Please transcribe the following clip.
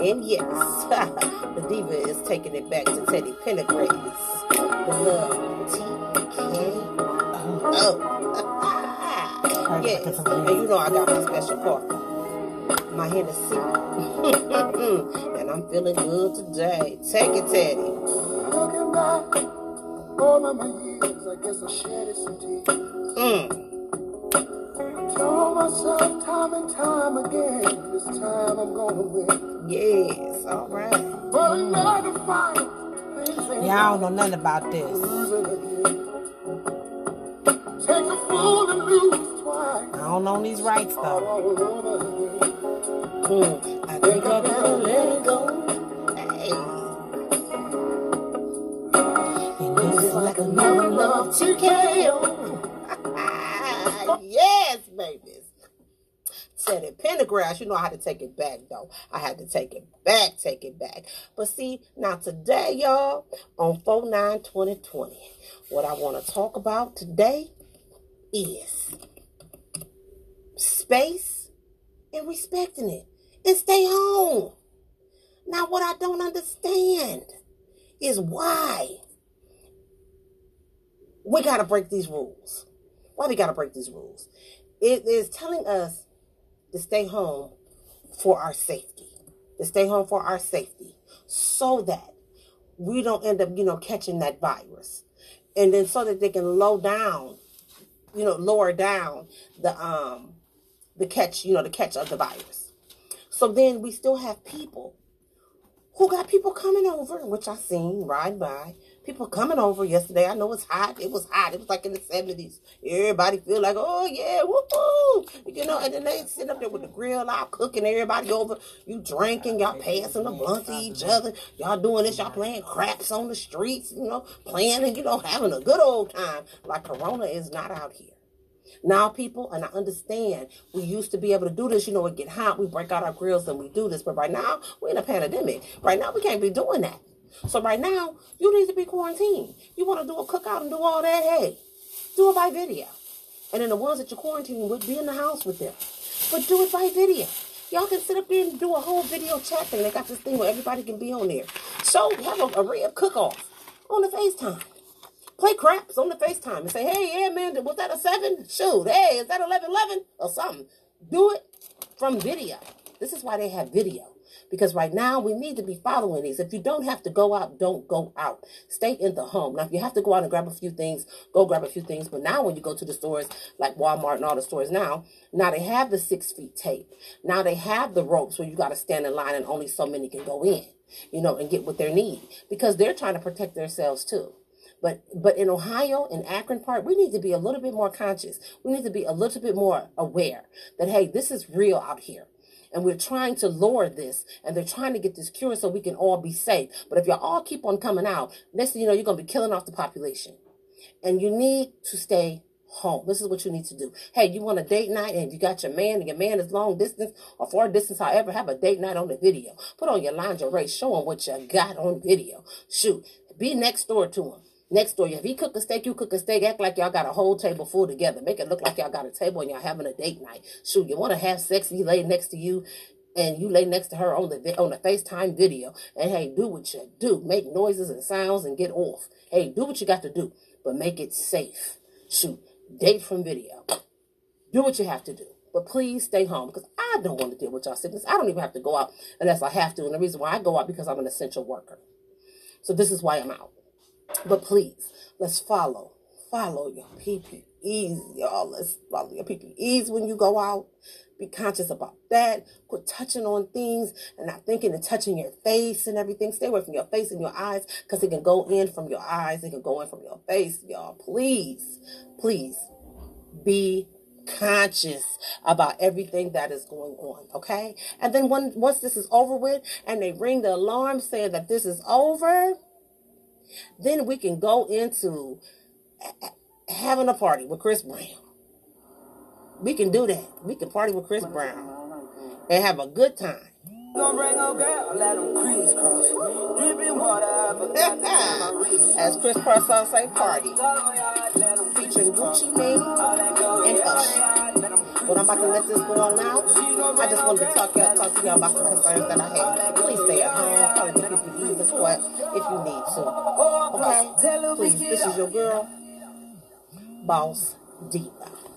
And yes, the diva is taking it back to Teddy Pendergrass. The love TK. Oh. yes. And you know I got my special part. My Hennessy. and I'm feeling good today. Take it, Teddy. Looking back over my years, I guess I shed some tears. Mm told myself time and time again, this time I'm gonna win. Yes, all right. But another fight. Yeah, I don't know nothing about this. Take a fool and lose twice. I don't know these rights though. Mm, I think I better let it go. Hey. And it's like another love TKO. Said it. You know I had to take it back, though. I had to take it back, take it back. But see, now today, y'all, on 4-9-2020, what I want to talk about today is space and respecting it. And stay home. Now, what I don't understand is why we got to break these rules. Why we got to break these rules? It is telling us to stay home for our safety. To stay home for our safety so that we don't end up, you know, catching that virus. And then so that they can low down, you know, lower down the um the catch, you know, the catch of the virus. So then we still have people who got people coming over, which I seen ride by, people coming over yesterday. I know it's hot. It was hot. It was like in the 70s. Everybody feel like, oh, yeah, woo You know, and then they sit up there with the grill out, cooking everybody over. You drinking, y'all passing the blunt to each other. Y'all doing this, y'all playing craps on the streets, you know, playing and, you know, having a good old time. Like Corona is not out here. Now, people, and I understand, we used to be able to do this. You know, it get hot, we break out our grills and we do this. But right now, we're in a pandemic. Right now, we can't be doing that. So right now, you need to be quarantined. You want to do a cookout and do all that, hey, do it by video. And then the ones that you're quarantining would be in the house with them. But do it by video. Y'all can sit up there and do a whole video chat thing. They got this thing where everybody can be on there. So have a, a real cook-off on the FaceTime. Play craps on the FaceTime and say, hey, yeah, man, was that a 7? Shoot, hey, is that 11 11 or something? Do it from video. This is why they have video. Because right now we need to be following these. If you don't have to go out, don't go out. Stay in the home. Now, if you have to go out and grab a few things, go grab a few things. But now when you go to the stores like Walmart and all the stores now, now they have the six feet tape. Now they have the ropes where you got to stand in line and only so many can go in, you know, and get what they need because they're trying to protect themselves too. But but in Ohio, in Akron part, we need to be a little bit more conscious. We need to be a little bit more aware that hey, this is real out here. And we're trying to lower this and they're trying to get this cure so we can all be safe. But if y'all all keep on coming out, next thing you know, you're going to be killing off the population. And you need to stay home. This is what you need to do. Hey, you want a date night and you got your man and your man is long distance or far distance, however, have a date night on the video. Put on your lingerie, show him what you got on video. Shoot, be next door to him. Next door, if he cook a steak, you cook a steak. Act like y'all got a whole table full together. Make it look like y'all got a table and y'all having a date night. Shoot, you want to have sex, he lay next to you and you lay next to her on the on the FaceTime video. And hey, do what you do. Make noises and sounds and get off. Hey, do what you got to do, but make it safe. Shoot, date from video. Do what you have to do. But please stay home because I don't want to deal with y'all sickness. I don't even have to go out unless I have to. And the reason why I go out because I'm an essential worker. So this is why I'm out. But please, let's follow. Follow your PPEs, y'all. Let's follow your PPEs when you go out. Be conscious about that. Quit touching on things and not thinking and touching your face and everything. Stay away from your face and your eyes because it can go in from your eyes. It can go in from your face, y'all. Please, please be conscious about everything that is going on, okay? And then when once this is over with and they ring the alarm saying that this is over, then we can go into having a party with Chris Brown. We can do that. We can party with Chris Brown and have a good time. As Chris Cross say, party. Featuring Gucci Mane and Usher. But I'm about to let this go on now. I just wanted to talk, y'all, talk to y'all about some concerns that I have. Please stay at home. Probably me if you need support. if you need to. Okay? Please, this is your girl, Boss Diva.